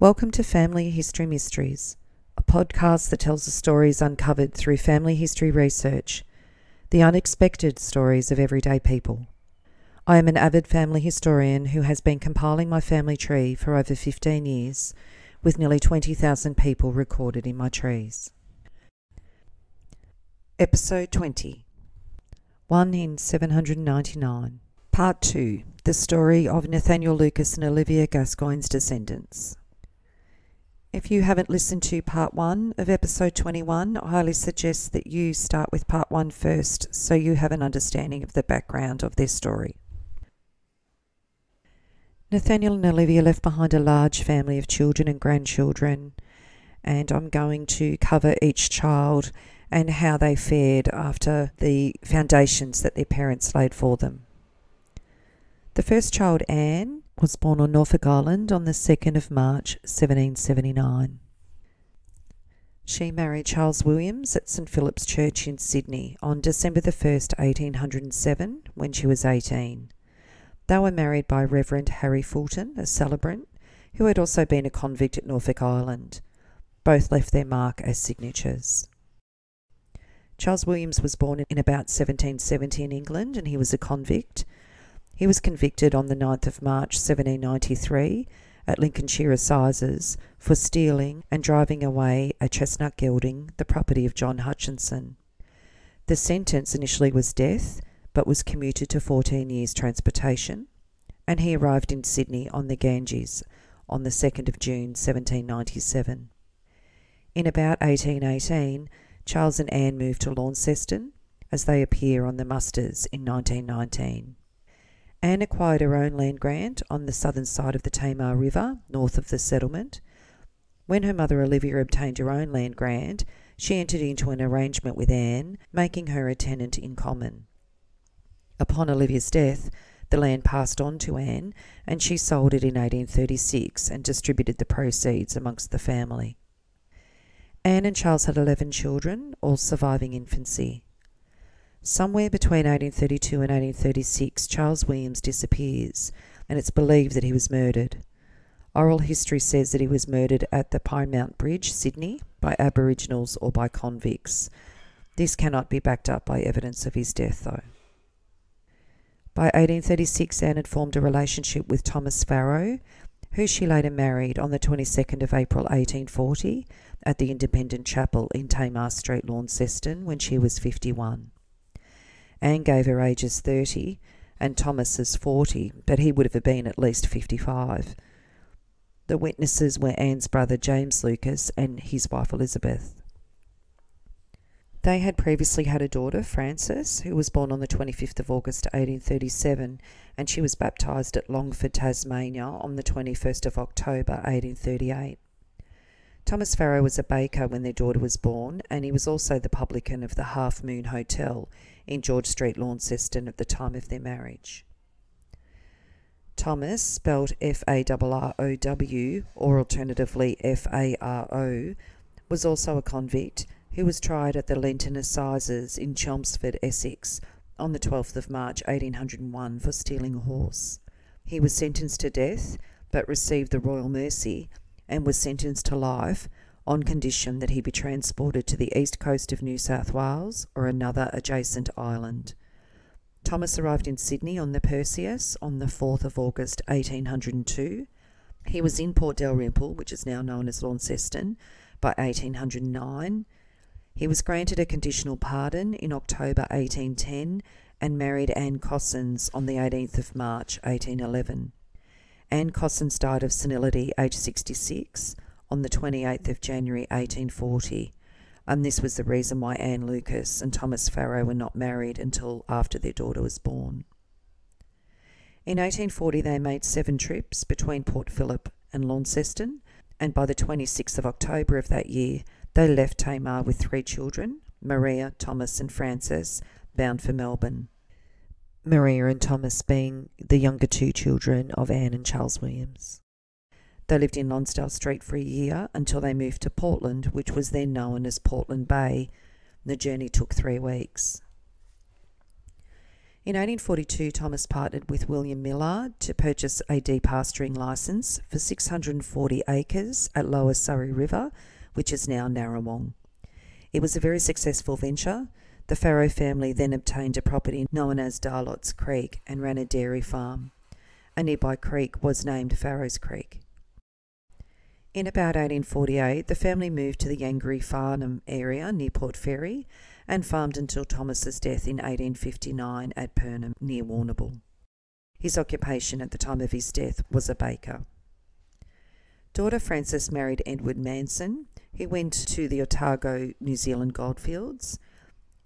Welcome to Family History Mysteries, a podcast that tells the stories uncovered through family history research, the unexpected stories of everyday people. I am an avid family historian who has been compiling my family tree for over 15 years, with nearly 20,000 people recorded in my trees. Episode 20 1 in 799. Part 2 The story of Nathaniel Lucas and Olivia Gascoigne's descendants. If you haven't listened to part 1 of episode 21, I highly suggest that you start with part one first so you have an understanding of the background of their story. Nathaniel and Olivia left behind a large family of children and grandchildren, and I'm going to cover each child and how they fared after the foundations that their parents laid for them. The first child, Anne, was born on Norfolk Island on the 2nd of March 1779. She married Charles Williams at St Philip's Church in Sydney on December the 1st, 1807, when she was 18. They were married by Reverend Harry Fulton, a celebrant, who had also been a convict at Norfolk Island. Both left their mark as signatures. Charles Williams was born in about 1770 in England and he was a convict. He was convicted on the 9th of March 1793 at Lincolnshire Assizes for stealing and driving away a chestnut gelding, the property of John Hutchinson. The sentence initially was death, but was commuted to 14 years transportation, and he arrived in Sydney on the Ganges on the 2nd of June 1797. In about 1818, Charles and Anne moved to Launceston as they appear on the musters in 1919. Anne acquired her own land grant on the southern side of the Tamar River, north of the settlement. When her mother Olivia obtained her own land grant, she entered into an arrangement with Anne, making her a tenant in common. Upon Olivia's death, the land passed on to Anne, and she sold it in 1836 and distributed the proceeds amongst the family. Anne and Charles had 11 children, all surviving infancy. Somewhere between 1832 and 1836, Charles Williams disappears, and it's believed that he was murdered. Oral history says that he was murdered at the Pine Mount Bridge, Sydney, by Aboriginals or by convicts. This cannot be backed up by evidence of his death, though. By 1836, Anne had formed a relationship with Thomas Farrow, who she later married on the 22nd of April 1840 at the Independent Chapel in Tamar Street, Launceston, when she was 51. Anne gave her age as 30 and Thomas as 40, but he would have been at least 55. The witnesses were Anne's brother James Lucas and his wife Elizabeth. They had previously had a daughter, Frances, who was born on the 25th of August 1837, and she was baptised at Longford, Tasmania on the 21st of October 1838. Thomas Farrow was a baker when their daughter was born, and he was also the publican of the Half Moon Hotel in George Street, Launceston, at the time of their marriage. Thomas, spelled F A R R O W, or alternatively F A R O, was also a convict who was tried at the Lenten Assizes in Chelmsford, Essex, on the 12th of March 1801 for stealing a horse. He was sentenced to death, but received the royal mercy and was sentenced to life on condition that he be transported to the east coast of New South Wales or another adjacent island. Thomas arrived in Sydney on the Perseus on the 4th of August 1802. He was in Port Dalrymple, which is now known as Launceston, by 1809. He was granted a conditional pardon in October 1810 and married Anne Cossins on the 18th of March 1811. Anne Cossins died of senility aged 66 on the 28th of January 1840, and this was the reason why Anne Lucas and Thomas Farrow were not married until after their daughter was born. In 1840, they made seven trips between Port Phillip and Launceston, and by the 26th of October of that year, they left Tamar with three children Maria, Thomas, and Frances, bound for Melbourne. Maria and Thomas being the younger two children of Anne and Charles Williams. They lived in Lonsdale Street for a year until they moved to Portland, which was then known as Portland Bay. The journey took three weeks. In 1842, Thomas partnered with William Millard to purchase a depasturing licence for 640 acres at Lower Surrey River, which is now Narrawong. It was a very successful venture. The Farrow family then obtained a property known as Darlot's Creek and ran a dairy farm. A nearby creek was named Farrow's Creek. In about 1848, the family moved to the Yangery Farnham area near Port Fairy and farmed until Thomas's death in 1859 at Purnim near Warrnambool. His occupation at the time of his death was a baker. Daughter Frances married Edward Manson. He went to the Otago, New Zealand goldfields.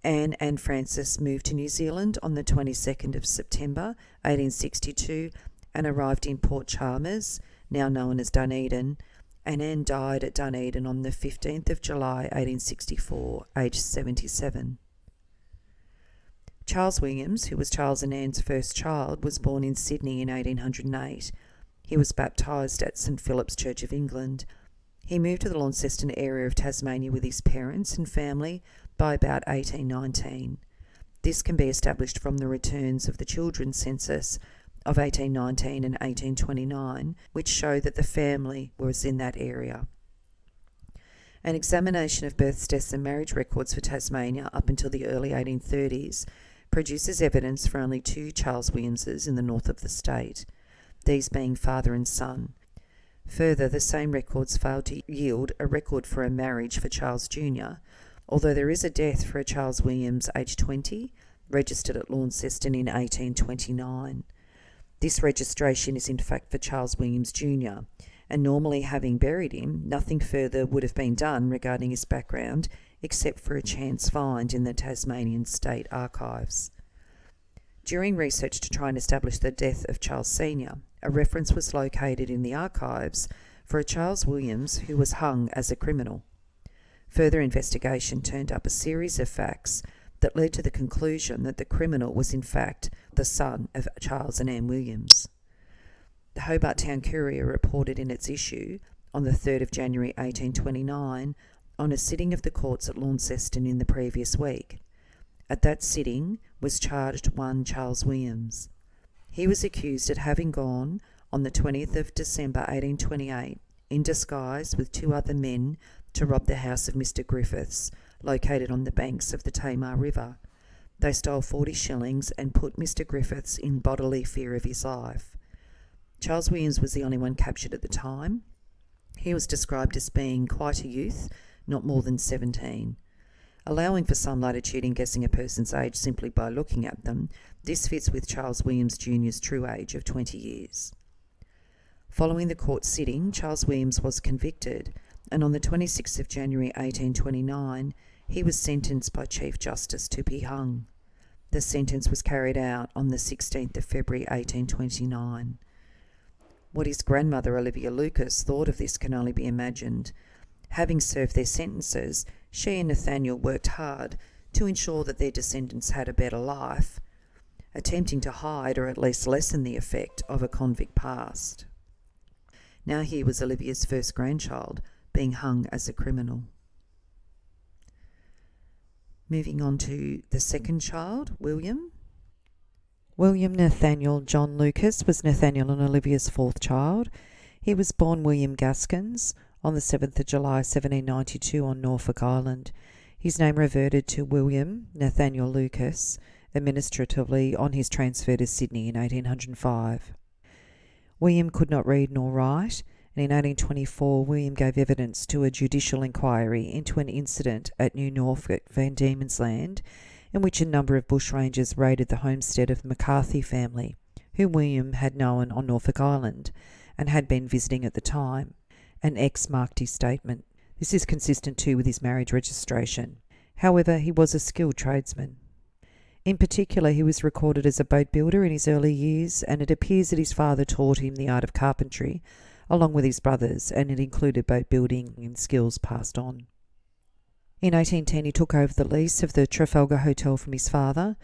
Anne and Frances moved to New Zealand on the 22nd of September 1862 and arrived in Port Chalmers, now known as Dunedin, and Anne died at Dunedin on the 15th of July 1864, aged 77. Charles Williams, who was Charles and Anne's first child, was born in Sydney in 1808. He was baptised at St Philip's Church of England. He moved to the Launceston area of Tasmania with his parents and family by about 1819. This can be established from the returns of the Children's Census of 1819 and 1829, which show that the family was in that area. An examination of births, deaths, and marriage records for Tasmania up until the early 1830s produces evidence for only two Charles Williamses in the north of the state, these being father and son. Further, the same records failed to yield a record for a marriage for Charles Jr., although there is a death for a Charles Williams, aged 20, registered at Launceston in 1829. This registration is in fact for Charles Williams Jr., and normally having buried him, nothing further would have been done regarding his background except for a chance find in the Tasmanian State Archives. During research to try and establish the death of Charles Sr., a reference was located in the archives for a Charles Williams who was hung as a criminal. Further investigation turned up a series of facts that led to the conclusion that the criminal was in fact the son of Charles and Anne Williams. The Hobart Town Courier reported in its issue on the 3rd of January 1829 on a sitting of the courts at Launceston in the previous week. At that sitting was charged one Charles Williams. He was accused of having gone on the 20th of December 1828 in disguise with two other men to rob the house of Mr. Griffiths, located on the banks of the Tamar River. They stole 40 shillings and put Mr. Griffiths in bodily fear of his life. Charles Williams was the only one captured at the time. He was described as being quite a youth, not more than 17. Allowing for some latitude in guessing a person's age simply by looking at them, this fits with Charles Williams Jr.'s true age of 20 years. Following the court sitting, Charles Williams was convicted, and on the 26th of January 1829, he was sentenced by Chief Justice to be hung. The sentence was carried out on the 16th of February 1829. What his grandmother Olivia Lucas thought of this can only be imagined. Having served their sentences, she and Nathaniel worked hard to ensure that their descendants had a better life, attempting to hide or at least lessen the effect of a convict past. Now here was Olivia's first grandchild being hung as a criminal. Moving on to the second child, William. William Nathaniel John Lucas was Nathaniel and Olivia's fourth child. He was born William Gaskins on the 7th of July 1792 on Norfolk Island. His name reverted to William Nathaniel Lucas administratively on his transfer to Sydney in 1805. William could not read nor write, and in 1824 William gave evidence to a judicial inquiry into an incident at New Norfolk, Van Diemen's Land, in which a number of bushrangers raided the homestead of the McCarthy family, whom William had known on Norfolk Island and had been visiting at the time. An X marked his statement. This is consistent too with his marriage registration. However, he was a skilled tradesman. In particular, he was recorded as a boat builder in his early years, and it appears that his father taught him the art of carpentry, along with his brothers, and it included boat building and skills passed on. In 1810, he took over the lease of the Trafalgar Hotel from his father.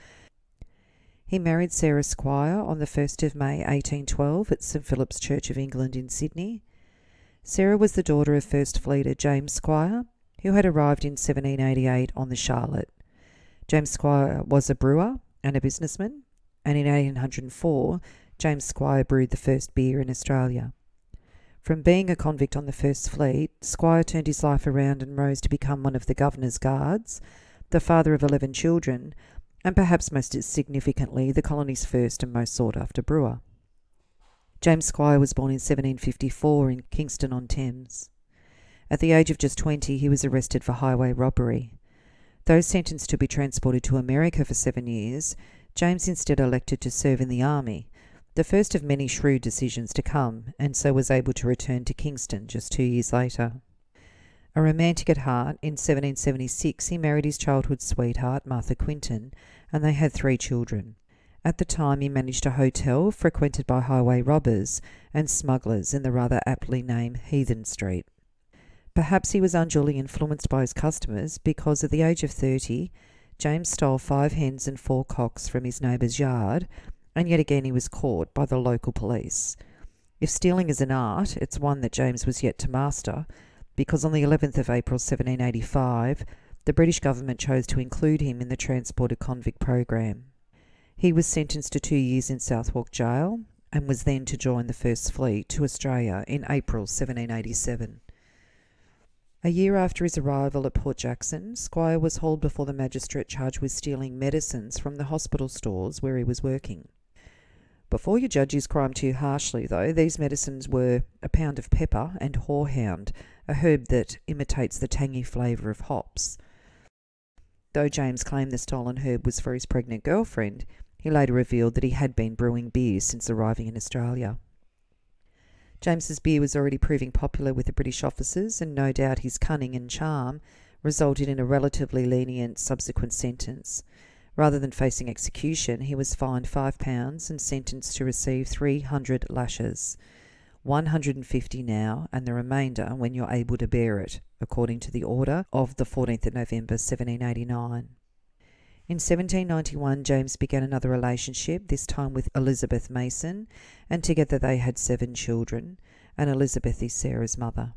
He married Sarah Squire on the 1st of May 1812 at St Philip's Church of England in Sydney. Sarah was the daughter of First Fleeter James Squire, who had arrived in 1788 on the Charlotte. James Squire was a brewer and a businessman. and in 1804, James Squire brewed the first beer in Australia. From being a convict on the First Fleet, Squire turned his life around and rose to become one of the Governor's Guards, the father of 11 children, and perhaps most significantly, the colony's first and most sought after brewer. James Squire was born in 1754 in Kingston on Thames. At the age of just 20, he was arrested for highway robbery. Though sentenced to be transported to America for seven years, James instead elected to serve in the army, the first of many shrewd decisions to come, and so was able to return to Kingston just two years later. A romantic at heart, in 1776 he married his childhood sweetheart, Martha Quinton, and they had three children. At the time, he managed a hotel frequented by highway robbers and smugglers in the rather aptly named Heathen Street. Perhaps he was unduly influenced by his customers because at the age of 30, James stole five hens and four cocks from his neighbour's yard, and yet again he was caught by the local police. If stealing is an art, it's one that James was yet to master, because on the 11th of April 1785, the British government chose to include him in the transported convict program. He was sentenced to two years in Southwark Jail and was then to join the First Fleet to Australia in April 1787. A year after his arrival at Port Jackson, Squire was hauled before the magistrate charged with stealing medicines from the hospital stores where he was working. Before you judge his crime too harshly, though, these medicines were a pound of pepper and horehound, a herb that imitates the tangy flavour of hops. Though James claimed the stolen herb was for his pregnant girlfriend, he later revealed that he had been brewing beer since arriving in Australia. James's beer was already proving popular with the British officers, and no doubt his cunning and charm resulted in a relatively lenient subsequent sentence. Rather than facing execution, he was fined five pounds and sentenced to receive 300 lashes. 150 now, and the remainder when you're able to bear it, according to the order of the 14th of November 1789. In 1791, James began another relationship, this time with Elizabeth Mason, and together they had seven children, and Elizabeth is Sarah's mother.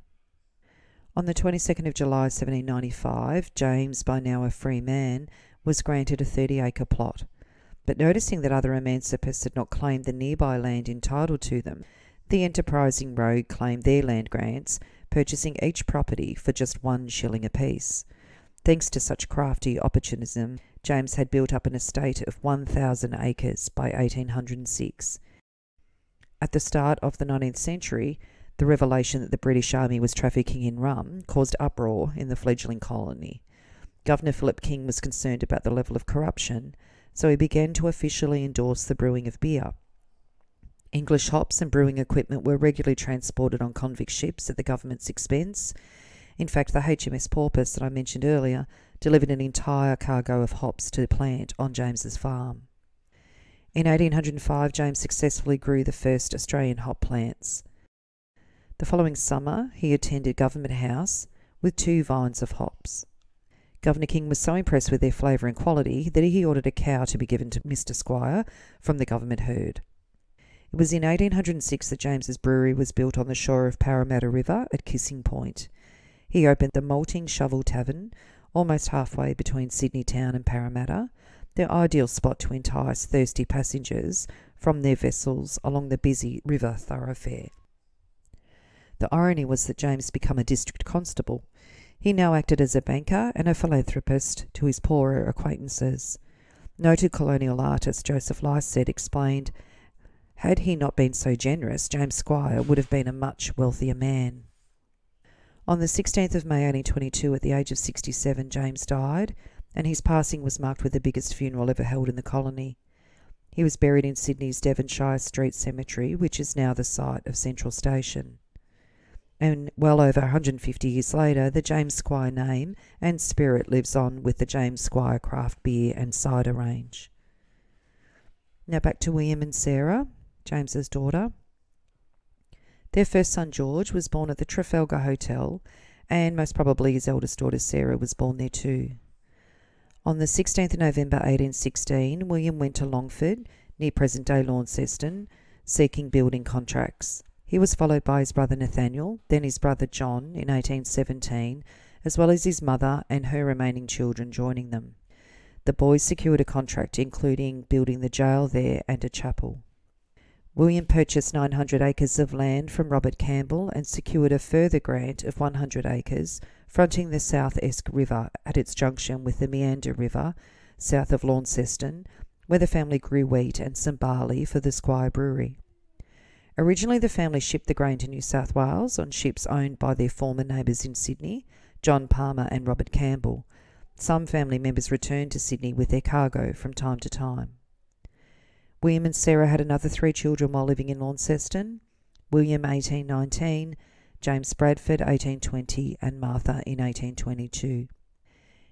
On the 22nd of July 1795, James, by now a free man, was granted a 30 acre plot. But noticing that other emancipists had not claimed the nearby land entitled to them, the enterprising rogue claimed their land grants, purchasing each property for just one shilling apiece. Thanks to such crafty opportunism, James had built up an estate of 1,000 acres by 1806. At the start of the 19th century, the revelation that the British Army was trafficking in rum caused uproar in the fledgling colony. Governor Philip King was concerned about the level of corruption, so he began to officially endorse the brewing of beer. English hops and brewing equipment were regularly transported on convict ships at the government's expense. In fact, the HMS Porpoise that I mentioned earlier delivered an entire cargo of hops to the plant on James's farm. In 1805, James successfully grew the first Australian hop plants. The following summer, he attended Government House with two vines of hops. Governor King was so impressed with their flavour and quality that he ordered a cow to be given to Mr. Squire from the government herd. It was in 1806 that James's brewery was built on the shore of Parramatta River at Kissing Point. He opened the Malting Shovel Tavern almost halfway between Sydney town and Parramatta, the ideal spot to entice thirsty passengers from their vessels along the busy river thoroughfare. The irony was that James became a district constable. He now acted as a banker and a philanthropist to his poorer acquaintances. Noted colonial artist Joseph Lycett explained, Had he not been so generous, James Squire would have been a much wealthier man. On the 16th of May 1822, at the age of 67, James died, and his passing was marked with the biggest funeral ever held in the colony. He was buried in Sydney's Devonshire Street Cemetery, which is now the site of Central Station. And well over 150 years later, the James Squire name and spirit lives on with the James Squire craft beer and cider range. Now back to William and Sarah, James's daughter. Their first son, George, was born at the Trafalgar Hotel, and most probably his eldest daughter, Sarah, was born there too. On the 16th of November 1816, William went to Longford, near present day Launceston, seeking building contracts. He was followed by his brother Nathaniel, then his brother John in 1817, as well as his mother and her remaining children joining them. The boys secured a contract including building the jail there and a chapel. William purchased 900 acres of land from Robert Campbell and secured a further grant of 100 acres fronting the South Esk River at its junction with the Meander River south of Launceston, where the family grew wheat and some barley for the Squire Brewery. Originally, the family shipped the grain to New South Wales on ships owned by their former neighbours in Sydney, John Palmer and Robert Campbell. Some family members returned to Sydney with their cargo from time to time. William and Sarah had another three children while living in Launceston William 1819, James Bradford 1820, and Martha in 1822.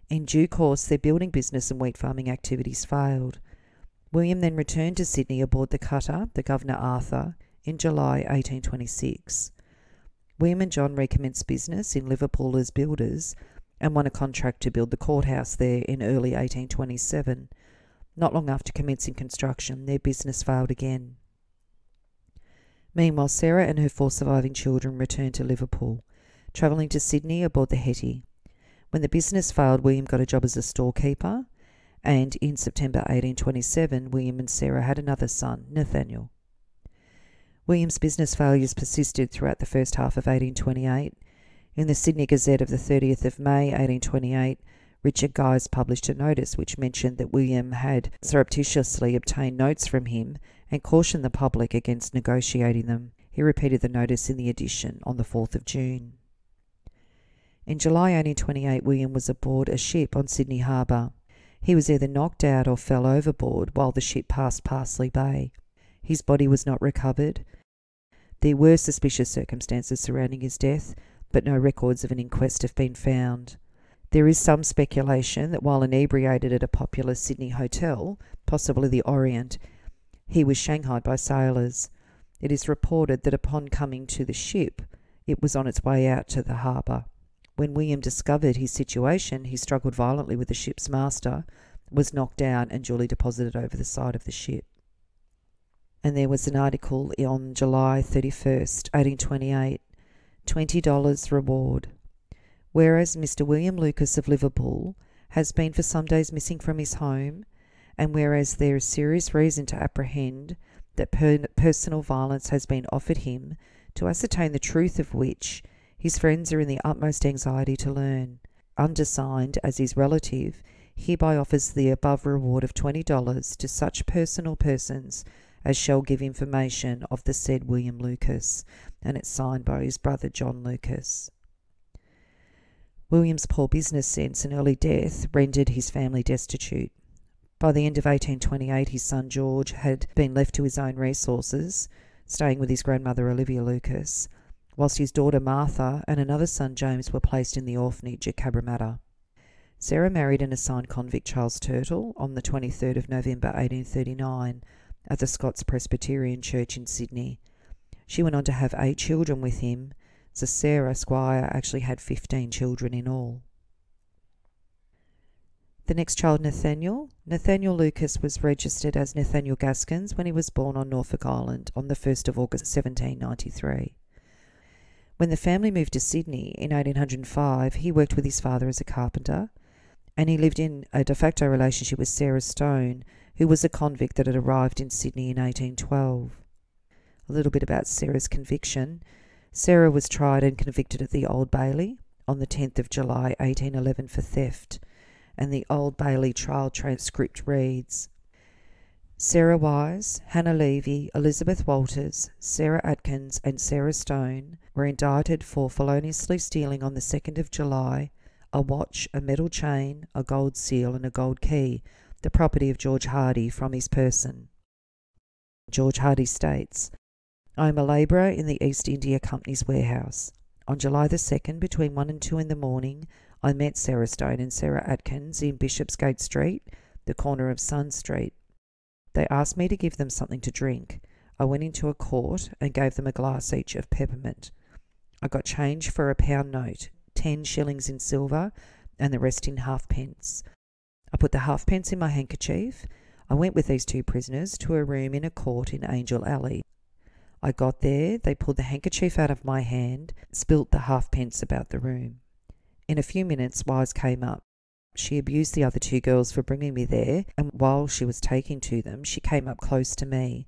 In due course, their building business and wheat farming activities failed. William then returned to Sydney aboard the cutter, the Governor Arthur, in July 1826. William and John recommenced business in Liverpool as builders and won a contract to build the courthouse there in early 1827 not long after commencing construction, their business failed again. Meanwhile, Sarah and her four surviving children returned to Liverpool, travelling to Sydney aboard the Hetty. When the business failed, William got a job as a storekeeper, and in September 1827, William and Sarah had another son, Nathaniel. William's business failures persisted throughout the first half of 1828. In the Sydney Gazette of the 30th of May, 1828, Richard Guise published a notice which mentioned that William had surreptitiously obtained notes from him and cautioned the public against negotiating them. He repeated the notice in the edition on the 4th of June. In July 1828, William was aboard a ship on Sydney Harbour. He was either knocked out or fell overboard while the ship passed Parsley Bay. His body was not recovered. There were suspicious circumstances surrounding his death, but no records of an inquest have been found. There is some speculation that while inebriated at a popular Sydney hotel, possibly the Orient, he was shanghaied by sailors. It is reported that upon coming to the ship, it was on its way out to the harbour. When William discovered his situation, he struggled violently with the ship's master, was knocked down, and duly deposited over the side of the ship. And there was an article on July 31st, 1828 $20 reward. Whereas Mr. William Lucas of Liverpool has been for some days missing from his home, and whereas there is serious reason to apprehend that per- personal violence has been offered him, to ascertain the truth of which his friends are in the utmost anxiety to learn, undersigned as his relative, hereby offers the above reward of $20 to such personal persons as shall give information of the said William Lucas, and it's signed by his brother John Lucas. William's poor business sense and early death rendered his family destitute. By the end of 1828, his son George had been left to his own resources, staying with his grandmother Olivia Lucas, whilst his daughter Martha and another son James were placed in the orphanage at Cabramatta. Sarah married an assigned convict Charles Turtle on the 23rd of November 1839 at the Scots Presbyterian Church in Sydney. She went on to have eight children with him, so Sarah Squire actually had 15 children in all. The next child, Nathaniel. Nathaniel Lucas was registered as Nathaniel Gaskins when he was born on Norfolk Island on the 1st of August 1793. When the family moved to Sydney in 1805, he worked with his father as a carpenter, and he lived in a de facto relationship with Sarah Stone, who was a convict that had arrived in Sydney in 1812. A little bit about Sarah's conviction. Sarah was tried and convicted at the Old Bailey on the 10th of July 1811 for theft, and the Old Bailey trial transcript reads Sarah Wise, Hannah Levy, Elizabeth Walters, Sarah Atkins, and Sarah Stone were indicted for feloniously stealing on the 2nd of July a watch, a metal chain, a gold seal, and a gold key, the property of George Hardy, from his person. George Hardy states I am a labourer in the East India Company's warehouse. On July the 2nd, between 1 and 2 in the morning, I met Sarah Stone and Sarah Atkins in Bishopsgate Street, the corner of Sun Street. They asked me to give them something to drink. I went into a court and gave them a glass each of peppermint. I got change for a pound note, ten shillings in silver, and the rest in halfpence. I put the halfpence in my handkerchief. I went with these two prisoners to a room in a court in Angel Alley. I got there, they pulled the handkerchief out of my hand, spilt the halfpence about the room. In a few minutes, Wise came up. She abused the other two girls for bringing me there, and while she was taking to them, she came up close to me.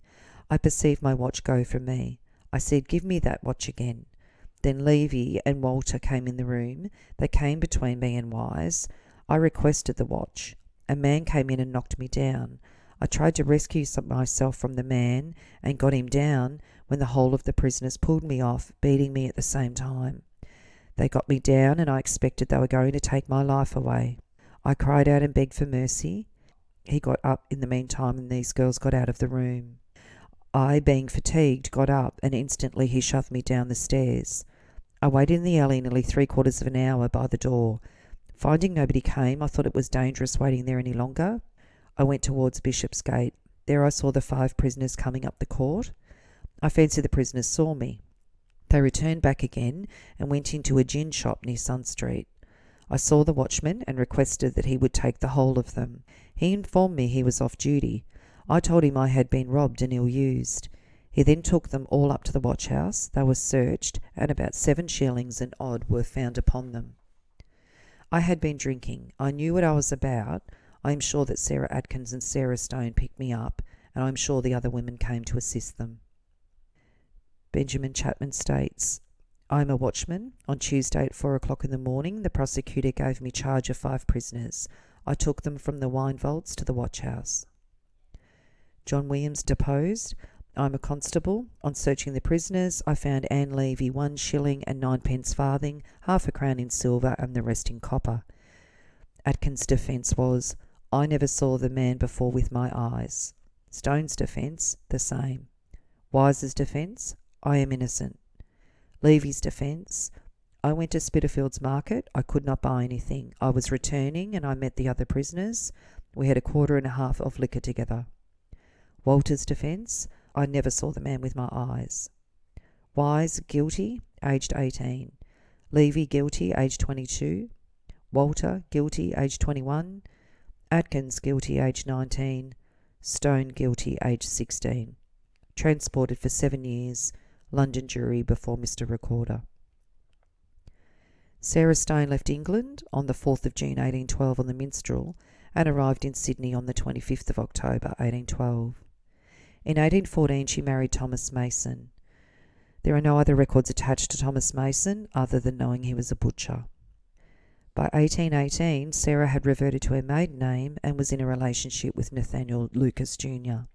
I perceived my watch go from me. I said, Give me that watch again. Then Levy and Walter came in the room. They came between me and Wise. I requested the watch. A man came in and knocked me down. I tried to rescue myself from the man and got him down when the whole of the prisoners pulled me off, beating me at the same time. They got me down, and I expected they were going to take my life away. I cried out and begged for mercy. He got up in the meantime, and these girls got out of the room. I, being fatigued, got up, and instantly he shoved me down the stairs. I waited in the alley nearly three quarters of an hour by the door. Finding nobody came, I thought it was dangerous waiting there any longer. I went towards Bishopsgate. There I saw the five prisoners coming up the court. I fancy the prisoners saw me. They returned back again and went into a gin shop near Sun Street. I saw the watchman and requested that he would take the whole of them. He informed me he was off duty. I told him I had been robbed and ill used. He then took them all up to the watch house. They were searched, and about seven shillings and odd were found upon them. I had been drinking. I knew what I was about. I am sure that Sarah Atkins and Sarah Stone picked me up, and I am sure the other women came to assist them. Benjamin Chapman states, I am a watchman. On Tuesday at four o'clock in the morning, the prosecutor gave me charge of five prisoners. I took them from the wine vaults to the watch house. John Williams deposed, I'm a constable. On searching the prisoners, I found Anne Levy one shilling and ninepence farthing, half a crown in silver, and the rest in copper. Atkins' defence was, I never saw the man before with my eyes. Stone's defence, the same. Wise's defence, I am innocent. Levy's defence, I went to Spitalfields Market. I could not buy anything. I was returning and I met the other prisoners. We had a quarter and a half of liquor together. Walter's defence, I never saw the man with my eyes. Wise, guilty, aged 18. Levy, guilty, aged 22. Walter, guilty, aged 21. Atkins, guilty, aged 19. Stone, guilty, aged 16. Transported for seven years. London jury before Mr. Recorder. Sarah Stone left England on the 4th of June 1812 on the Minstrel and arrived in Sydney on the 25th of October 1812. In 1814, she married Thomas Mason. There are no other records attached to Thomas Mason other than knowing he was a butcher. By 1818, Sarah had reverted to her maiden name and was in a relationship with Nathaniel Lucas Jr.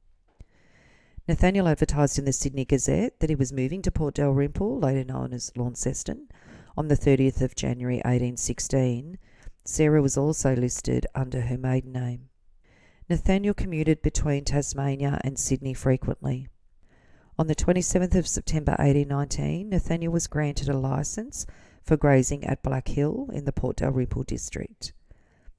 Nathaniel advertised in the Sydney Gazette that he was moving to Port Dalrymple, later known as Launceston, on the 30th of January 1816. Sarah was also listed under her maiden name. Nathaniel commuted between Tasmania and Sydney frequently. On the 27th of September 1819, Nathaniel was granted a licence for grazing at Black Hill in the Port Dalrymple district.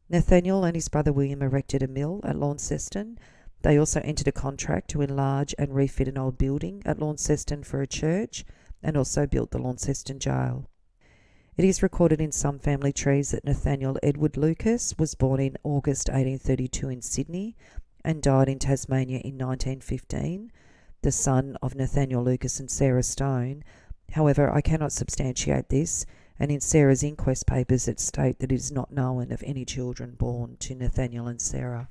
Nathaniel and his brother William erected a mill at Launceston. They also entered a contract to enlarge and refit an old building at Launceston for a church and also built the Launceston jail. It is recorded in some family trees that Nathaniel Edward Lucas was born in August 1832 in Sydney and died in Tasmania in 1915, the son of Nathaniel Lucas and Sarah Stone. However, I cannot substantiate this, and in Sarah's inquest papers it state that it is not known of any children born to Nathaniel and Sarah.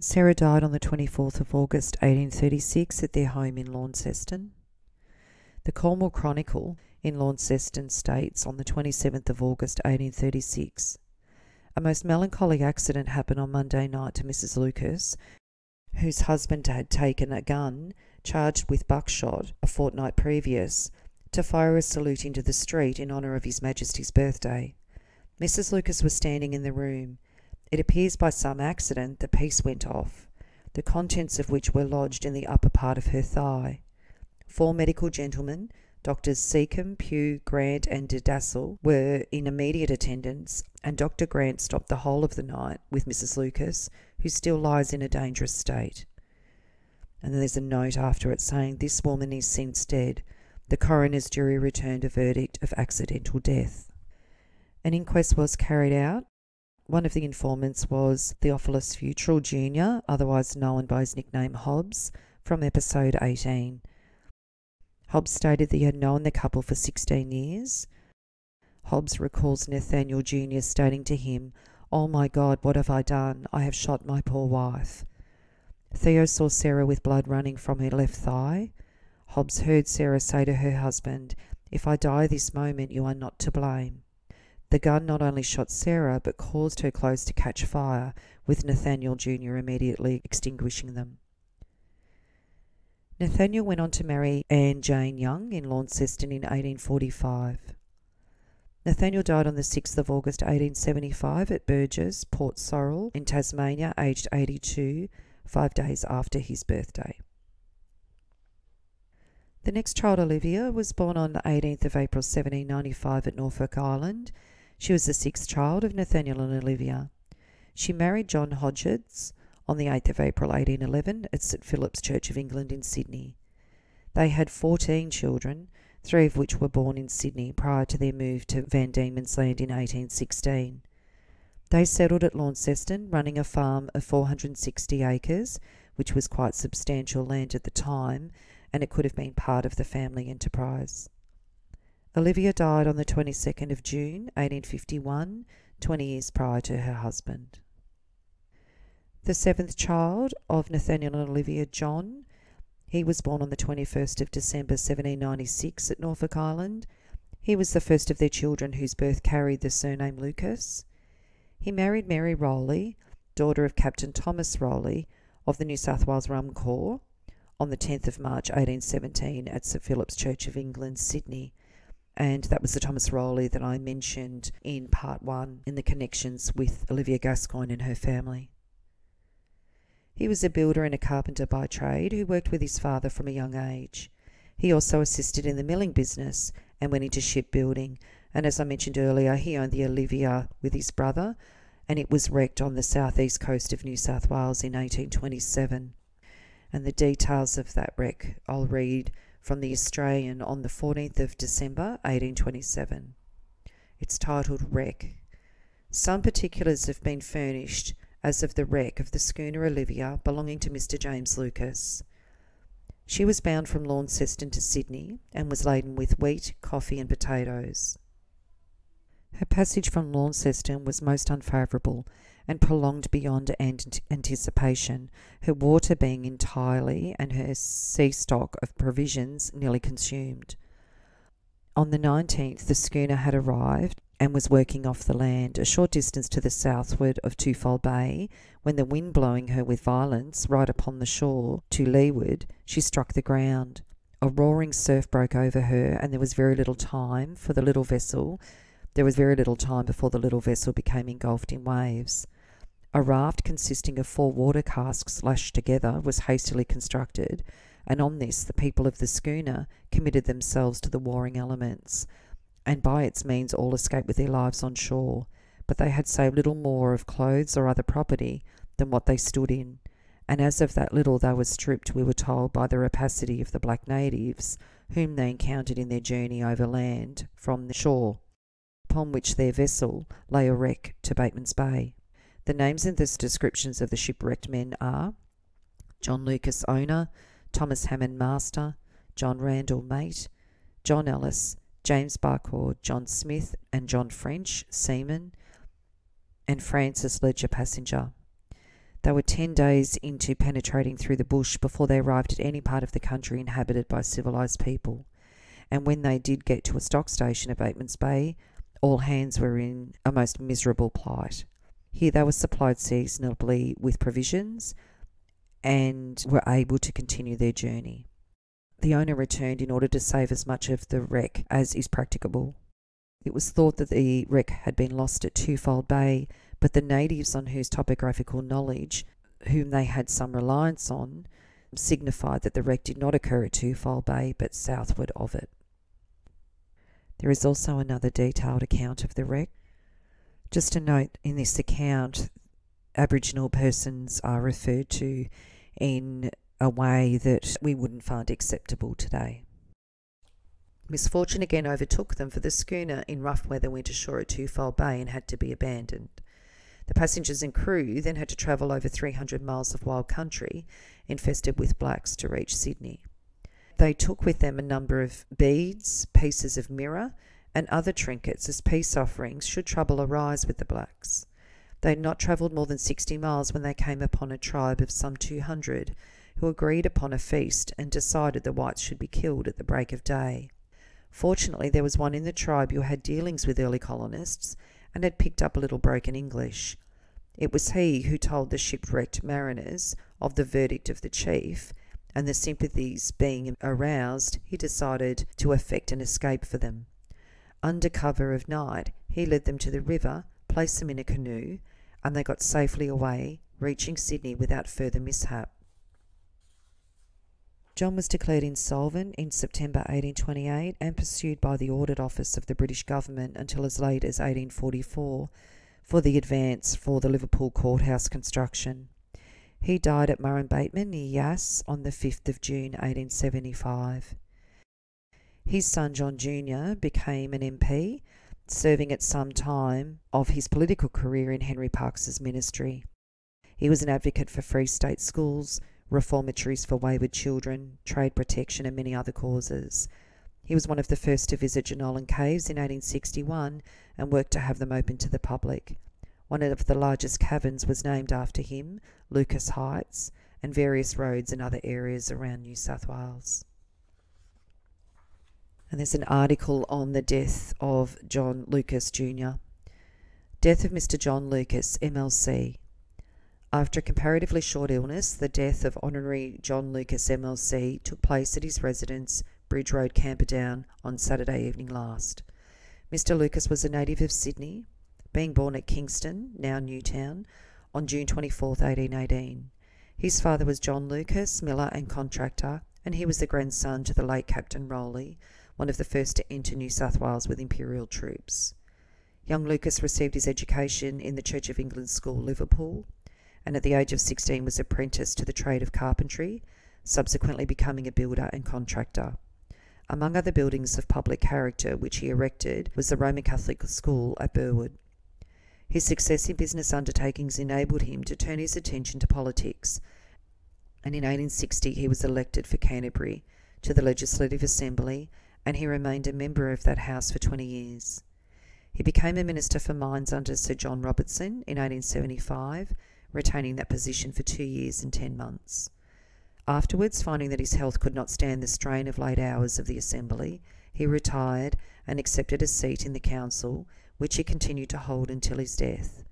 Sarah died on the 24th of August 1836 at their home in Launceston. The Cornwall Chronicle in Launceston states on the 27th of August 1836. A most melancholy accident happened on Monday night to Mrs. Lucas, whose husband had taken a gun charged with buckshot a fortnight previous to fire a salute into the street in honour of His Majesty's birthday. Mrs. Lucas was standing in the room. It appears by some accident the piece went off, the contents of which were lodged in the upper part of her thigh. Four medical gentlemen Doctors Seccombe, Pugh, Grant, and Dedassel were in immediate attendance, and Dr. Grant stopped the whole of the night with Mrs. Lucas, who still lies in a dangerous state. And then there's a note after it saying, This woman is since dead. The coroner's jury returned a verdict of accidental death. An inquest was carried out. One of the informants was Theophilus Futrell Jr., otherwise known by his nickname Hobbs, from episode 18. Hobbs stated that he had known the couple for 16 years. Hobbs recalls Nathaniel Jr. stating to him, Oh my God, what have I done? I have shot my poor wife. Theo saw Sarah with blood running from her left thigh. Hobbs heard Sarah say to her husband, If I die this moment, you are not to blame. The gun not only shot Sarah, but caused her clothes to catch fire, with Nathaniel Jr. immediately extinguishing them. Nathaniel went on to marry Anne Jane Young in Launceston in 1845. Nathaniel died on the 6th of August 1875 at Burgess, Port Sorell in Tasmania, aged 82, five days after his birthday. The next child, Olivia, was born on the 18th of April 1795 at Norfolk Island. She was the sixth child of Nathaniel and Olivia. She married John Hodgetts on the 8th of April 1811 at St Philip's Church of England in Sydney. They had 14 children, three of which were born in Sydney prior to their move to Van Diemen's Land in 1816. They settled at Launceston, running a farm of 460 acres, which was quite substantial land at the time, and it could have been part of the family enterprise. Olivia died on the 22nd of June 1851, 20 years prior to her husband. The seventh child of Nathaniel and Olivia John, he was born on the 21st of December 1796 at Norfolk Island. He was the first of their children whose birth carried the surname Lucas. He married Mary Rowley, daughter of Captain Thomas Rowley of the New South Wales Rum Corps, on the 10th of March 1817 at St Philip's Church of England, Sydney. And that was the Thomas Rowley that I mentioned in part one in the connections with Olivia Gascoigne and her family. He was a builder and a carpenter by trade who worked with his father from a young age. He also assisted in the milling business and went into shipbuilding, and as I mentioned earlier, he owned the Olivia with his brother, and it was wrecked on the southeast coast of New South Wales in 1827. And the details of that wreck I'll read from the Australian on the 14th of December 1827. It's titled Wreck. Some particulars have been furnished as of the wreck of the schooner Olivia belonging to Mr. James Lucas. She was bound from Launceston to Sydney and was laden with wheat, coffee, and potatoes. Her passage from Launceston was most unfavourable and prolonged beyond anticipation, her water being entirely and her sea stock of provisions nearly consumed. On the 19th, the schooner had arrived and was working off the land a short distance to the southward of Twofold Bay. When the wind blowing her with violence right upon the shore to leeward, she struck the ground. A roaring surf broke over her, and there was very little time for the little vessel there was very little time before the little vessel became engulfed in waves. A raft consisting of four water casks lashed together was hastily constructed, and on this the people of the schooner committed themselves to the warring elements, and by its means all escaped with their lives on shore. But they had saved little more of clothes or other property than what they stood in, and as of that little they were stripped, we were told, by the rapacity of the black natives, whom they encountered in their journey overland from the shore upon which their vessel lay a wreck to Bateman's Bay. The names and descriptions of the shipwrecked men are John Lucas, owner, Thomas Hammond, master, John Randall, mate, John Ellis, James Barcord, John Smith, and John French, seaman, and Francis Ledger, passenger. They were ten days into penetrating through the bush before they arrived at any part of the country inhabited by civilized people. And when they did get to a stock station at Bateman's Bay, all hands were in a most miserable plight. Here they were supplied seasonably with provisions and were able to continue their journey. The owner returned in order to save as much of the wreck as is practicable. It was thought that the wreck had been lost at Twofold Bay, but the natives on whose topographical knowledge, whom they had some reliance on, signified that the wreck did not occur at Twofold Bay but southward of it. There is also another detailed account of the wreck. Just a note in this account, Aboriginal persons are referred to in a way that we wouldn't find acceptable today. Misfortune again overtook them, for the schooner in rough weather went ashore at Twofold Bay and had to be abandoned. The passengers and crew then had to travel over 300 miles of wild country infested with blacks to reach Sydney. They took with them a number of beads, pieces of mirror, and other trinkets as peace offerings should trouble arise with the blacks. They had not travelled more than sixty miles when they came upon a tribe of some two hundred, who agreed upon a feast and decided the whites should be killed at the break of day. Fortunately, there was one in the tribe who had dealings with early colonists and had picked up a little broken English. It was he who told the shipwrecked mariners of the verdict of the chief, and the sympathies being aroused, he decided to effect an escape for them. Under cover of night, he led them to the river, placed them in a canoe, and they got safely away, reaching Sydney without further mishap. John was declared insolvent in September 1828 and pursued by the Audit Office of the British government until as late as 1844 for the advance for the Liverpool courthouse construction. He died at Murrumbateman near Yass on the 5th of June 1875. His son John Jr. became an MP, serving at some time of his political career in Henry Parkes's ministry. He was an advocate for free state schools, reformatories for wayward children, trade protection, and many other causes. He was one of the first to visit Jenolan Caves in 1861 and worked to have them open to the public. One of the largest caverns was named after him, Lucas Heights, and various roads in other areas around New South Wales. And there's an article on the death of John Lucas Jr. Death of Mr. John Lucas, MLC. After a comparatively short illness, the death of Honorary John Lucas MLC took place at his residence, Bridge Road, Camperdown, on Saturday evening last. Mr. Lucas was a native of Sydney, being born at Kingston, now Newtown, on June 24, 1818. His father was John Lucas, miller and contractor, and he was the grandson to the late Captain Rowley, one of the first to enter New South Wales with Imperial troops. Young Lucas received his education in the Church of England School, Liverpool, and at the age of 16 was apprenticed to the trade of carpentry, subsequently becoming a builder and contractor. Among other buildings of public character which he erected was the Roman Catholic school at Burwood. His success in business undertakings enabled him to turn his attention to politics, and in 1860 he was elected for Canterbury to the Legislative Assembly, and he remained a member of that House for 20 years. He became a Minister for Mines under Sir John Robertson in 1875 retaining that position for two years and ten months. Afterwards, finding that his health could not stand the strain of late hours of the Assembly, he retired and accepted a seat in the Council, which he continued to hold until his death.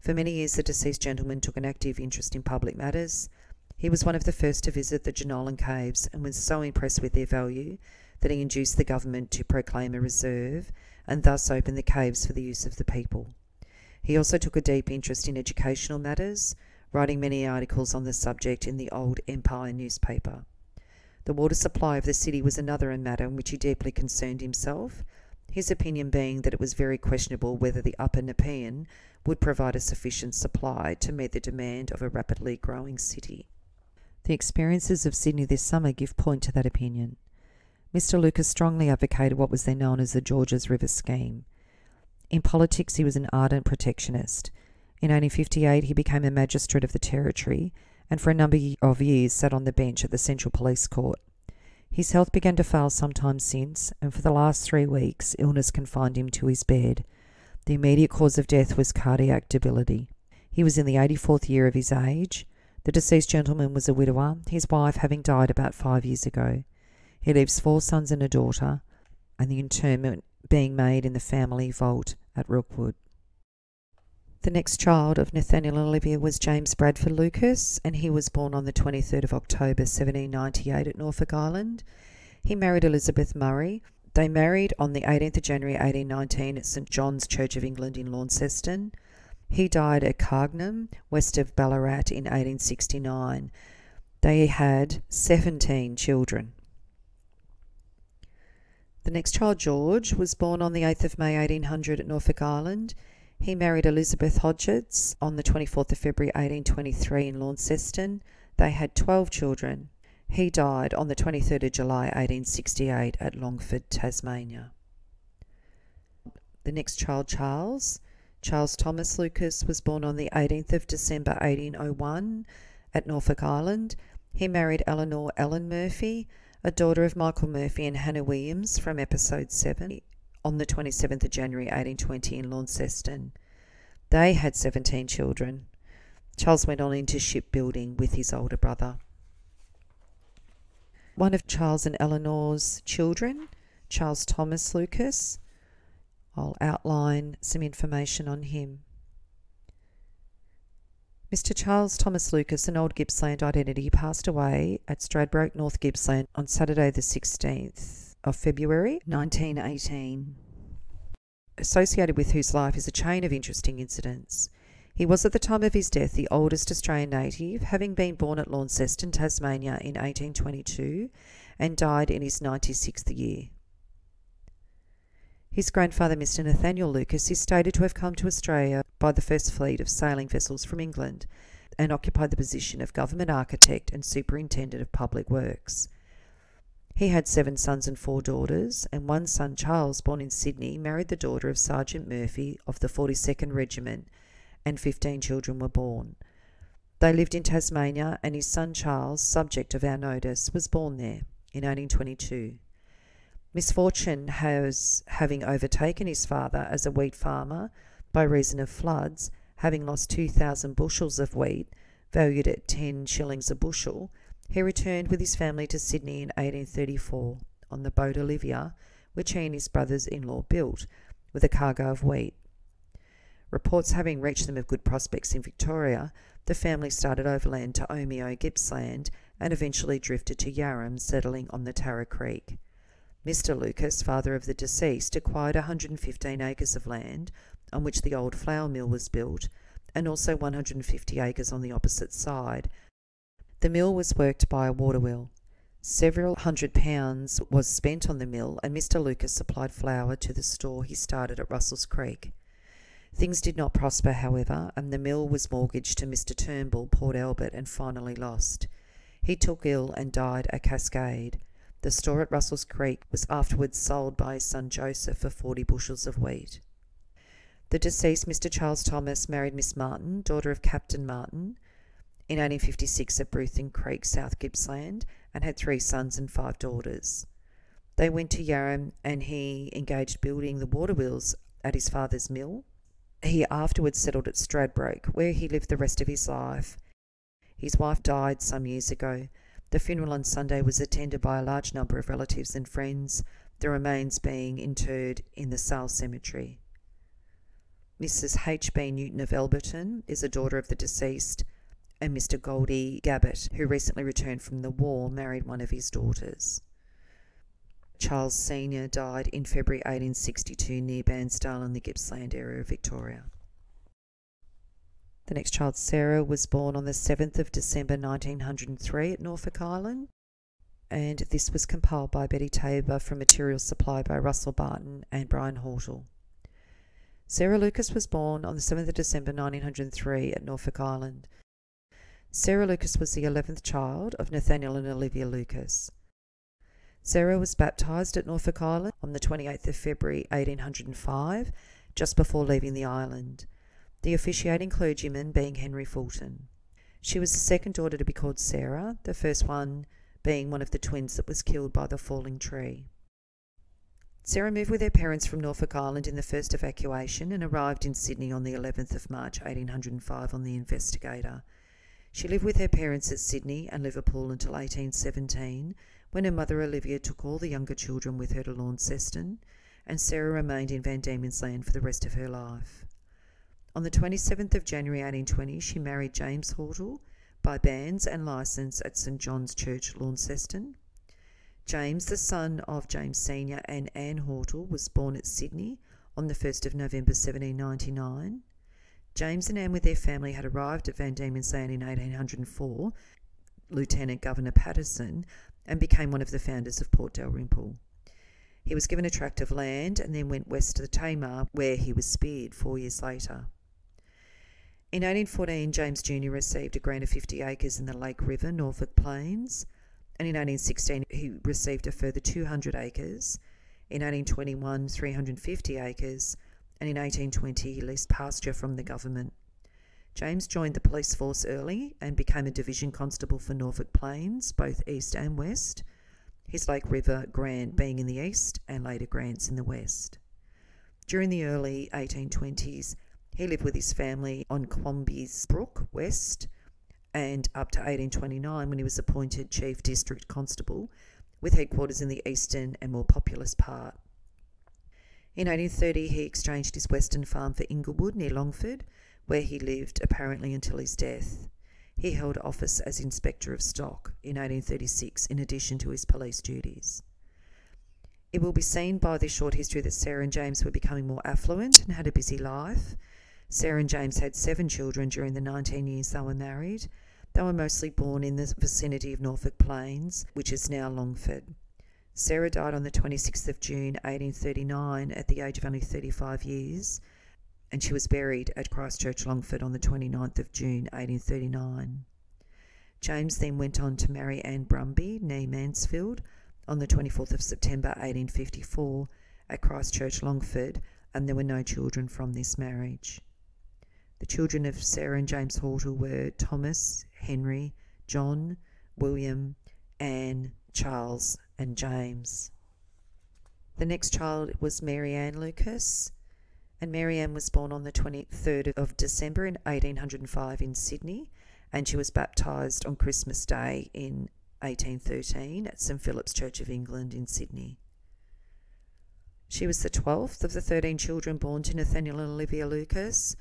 For many years, the deceased gentleman took an active interest in public matters. He was one of the first to visit the Jenolan Caves and was so impressed with their value that he induced the government to proclaim a reserve and thus open the caves for the use of the people. He also took a deep interest in educational matters, writing many articles on the subject in the old Empire newspaper. The water supply of the city was another matter in which he deeply concerned himself, his opinion being that it was very questionable whether the Upper Nepean would provide a sufficient supply to meet the demand of a rapidly growing city. The experiences of Sydney this summer give point to that opinion. Mr. Lucas strongly advocated what was then known as the Georges River Scheme. In politics, he was an ardent protectionist. In 1858, he became a magistrate of the territory and for a number of years sat on the bench at the Central Police Court. His health began to fail some time since, and for the last three weeks, illness confined him to his bed. The immediate cause of death was cardiac debility. He was in the 84th year of his age. The deceased gentleman was a widower, his wife having died about five years ago. He leaves four sons and a daughter, and the interment being made in the family vault at Rookwood. The next child of Nathaniel and Olivia was James Bradford Lucas, and he was born on the 23rd of October 1798 at Norfolk Island. He married Elizabeth Murray. They married on the 18th of January 1819 at St John's Church of England in Launceston. He died at Carngham, west of Ballarat, in 1869. They had 17 children. The next child, George, was born on the 8th of May 1800 at Norfolk Island. He married Elizabeth Hodgetts on the 24th of February 1823 in Launceston. They had 12 children. He died on the 23rd of July 1868 at Longford, Tasmania. The next child, Charles. Charles Thomas Lucas was born on the 18th of December 1801 at Norfolk Island. He married Eleanor Ellen Murphy a daughter of Michael Murphy and Hannah Williams from episode 7 on the 27th of January 1820 in Launceston. They had 17 children. Charles went on into shipbuilding with his older brother. One of Charles and Eleanor's children, Charles Thomas Lucas, I'll outline some information on him. Mr. Charles Thomas Lucas, an old Gippsland identity, passed away at Stradbroke, North Gippsland on Saturday, the 16th of February 1918. Associated with whose life is a chain of interesting incidents. He was at the time of his death the oldest Australian native, having been born at Launceston, Tasmania in 1822 and died in his 96th year. His grandfather, Mr. Nathaniel Lucas, is stated to have come to Australia by the first fleet of sailing vessels from England and occupied the position of government architect and superintendent of public works. He had seven sons and four daughters, and one son, Charles, born in Sydney, married the daughter of Sergeant Murphy of the 42nd Regiment, and 15 children were born. They lived in Tasmania, and his son Charles, subject of our notice, was born there in 1822. Misfortune has, having overtaken his father as a wheat farmer by reason of floods, having lost 2,000 bushels of wheat, valued at 10 shillings a bushel, he returned with his family to Sydney in 1834 on the boat Olivia, which he and his brothers in law built, with a cargo of wheat. Reports having reached them of good prospects in Victoria, the family started overland to Omeo, Gippsland, and eventually drifted to Yarram, settling on the Tarra Creek. Mr. Lucas, father of the deceased, acquired 115 acres of land on which the old flour mill was built, and also 150 acres on the opposite side. The mill was worked by a water wheel. Several hundred pounds was spent on the mill, and Mr. Lucas supplied flour to the store he started at Russell's Creek. Things did not prosper, however, and the mill was mortgaged to Mr. Turnbull, Port Albert, and finally lost. He took ill and died at Cascade. The store at Russell's Creek was afterwards sold by his son Joseph for 40 bushels of wheat. The deceased Mr. Charles Thomas married Miss Martin, daughter of Captain Martin, in 1856 at Bruthen Creek, South Gippsland, and had three sons and five daughters. They went to Yarram and he engaged building the water wheels at his father's mill. He afterwards settled at Stradbroke, where he lived the rest of his life. His wife died some years ago, the funeral on Sunday was attended by a large number of relatives and friends, the remains being interred in the Sale Cemetery. Mrs. H. B. Newton of Alberton is a daughter of the deceased, and Mr. Goldie Gabbett, who recently returned from the war, married one of his daughters. Charles Sr. died in February 1862 near Bairnsdale in the Gippsland area of Victoria. The next child, Sarah, was born on the 7th of December 1903 at Norfolk Island, and this was compiled by Betty Tabor from materials supplied by Russell Barton and Brian Hortle. Sarah Lucas was born on the 7th of December 1903 at Norfolk Island. Sarah Lucas was the 11th child of Nathaniel and Olivia Lucas. Sarah was baptised at Norfolk Island on the 28th of February 1805, just before leaving the island the officiating clergyman being Henry Fulton. She was the second daughter to be called Sarah, the first one being one of the twins that was killed by the falling tree. Sarah moved with her parents from Norfolk Island in the first evacuation and arrived in Sydney on the 11th of March 1805 on the Investigator. She lived with her parents at Sydney and Liverpool until 1817, when her mother Olivia took all the younger children with her to Launceston, and Sarah remained in Van Diemen's Land for the rest of her life. On the 27th of January 1820, she married James Hortle by banns and licence at St John's Church, Launceston. James, the son of James Sr. and Anne Hortle, was born at Sydney on the 1st of November 1799. James and Anne, with their family, had arrived at Van Diemen's Land in 1804, Lieutenant Governor Paterson, and became one of the founders of Port Dalrymple. He was given a tract of land and then went west to the Tamar, where he was speared four years later. In 1814, James Jr. received a grant of 50 acres in the Lake River, Norfolk Plains, and in 1816 he received a further 200 acres. In 1821, 350 acres, and in 1820 he leased pasture from the government. James joined the police force early and became a division constable for Norfolk Plains, both east and west, his Lake River grant being in the east and later grants in the west. During the early 1820s, He lived with his family on Quamby's Brook West and up to 1829 when he was appointed Chief District Constable with headquarters in the eastern and more populous part. In 1830, he exchanged his western farm for Inglewood near Longford, where he lived apparently until his death. He held office as Inspector of Stock in 1836 in addition to his police duties. It will be seen by this short history that Sarah and James were becoming more affluent and had a busy life. Sarah and James had seven children during the 19 years they were married. They were mostly born in the vicinity of Norfolk Plains, which is now Longford. Sarah died on the 26th of June 1839 at the age of only 35 years, and she was buried at Christchurch Longford on the 29th of June 1839. James then went on to marry Anne Brumby, née Mansfield, on the 24th of September 1854 at Christchurch Longford, and there were no children from this marriage. The children of Sarah and James Hortle were Thomas, Henry, John, William, Anne, Charles, and James. The next child was Mary Ann Lucas, and Mary Ann was born on the 23rd of December in 1805 in Sydney, and she was baptised on Christmas Day in 1813 at St Philip's Church of England in Sydney. She was the 12th of the 13 children born to Nathaniel and Olivia Lucas,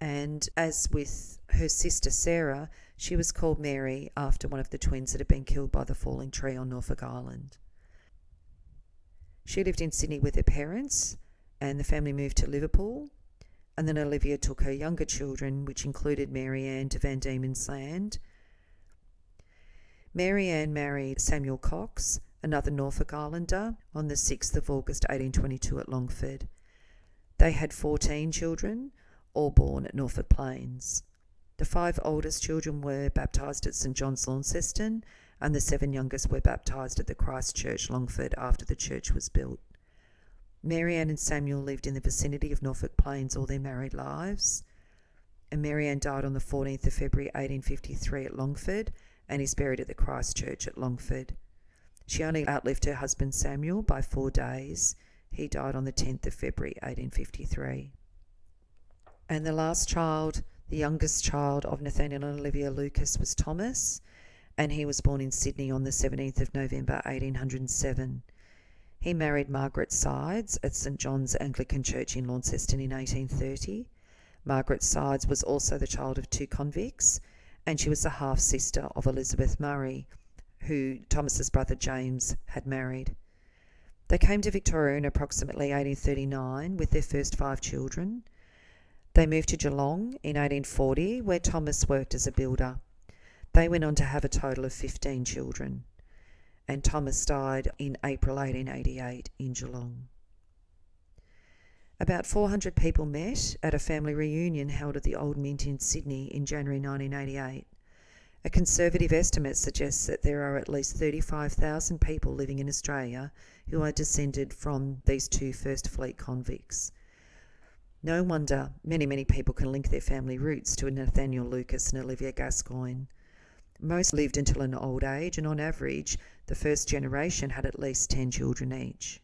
and as with her sister Sarah, she was called Mary after one of the twins that had been killed by the falling tree on Norfolk Island. She lived in Sydney with her parents, and the family moved to Liverpool. And then Olivia took her younger children, which included Mary Ann, to Van Diemen's Land. Mary Ann married Samuel Cox, another Norfolk Islander, on the 6th of August 1822 at Longford. They had 14 children, all born at Norfolk Plains. The five oldest children were baptised at St John's Launceston, and the seven youngest were baptised at the Christ Church Longford after the church was built. Marianne and Samuel lived in the vicinity of Norfolk Plains all their married lives, and Marianne died on the 14th of February 1853 at Longford and is buried at the Christ Church at Longford. She only outlived her husband Samuel by four days. He died on the 10th of February 1853. And the last child, the youngest child of Nathaniel and Olivia Lucas, was Thomas, and he was born in Sydney on the 17th of November 1807. He married Margaret Sides at St John's Anglican Church in Launceston in 1830. Margaret Sides was also the child of two convicts, and she was the half sister of Elizabeth Murray, who Thomas's brother James had married. They came to Victoria in approximately 1839 with their first five children. They moved to Geelong in 1840, where Thomas worked as a builder. They went on to have a total of 15 children and Thomas died in April 1888 in Geelong. About 400 people met at a family reunion held at the Old Mint in Sydney in January 1988. A conservative estimate suggests that there are at least 35,000 people living in Australia who are descended from these two First Fleet convicts. No wonder many, many people can link their family roots to Nathaniel Lucas and Olivia Gascoigne. Most lived until an old age, and on average, the first generation had at least 10 children each.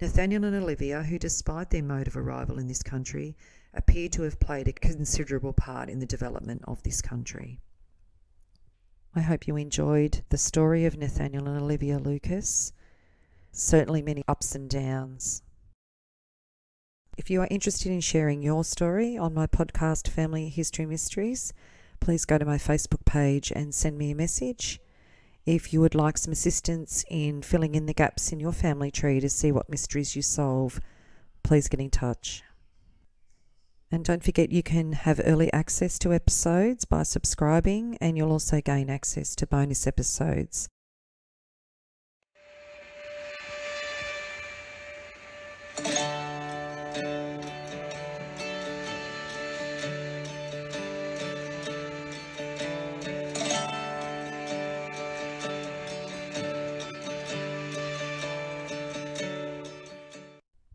Nathaniel and Olivia, who despite their mode of arrival in this country, appear to have played a considerable part in the development of this country. I hope you enjoyed the story of Nathaniel and Olivia Lucas. Certainly many ups and downs. If you are interested in sharing your story on my podcast, Family History Mysteries, please go to my Facebook page and send me a message. If you would like some assistance in filling in the gaps in your family tree to see what mysteries you solve, please get in touch. And don't forget you can have early access to episodes by subscribing, and you'll also gain access to bonus episodes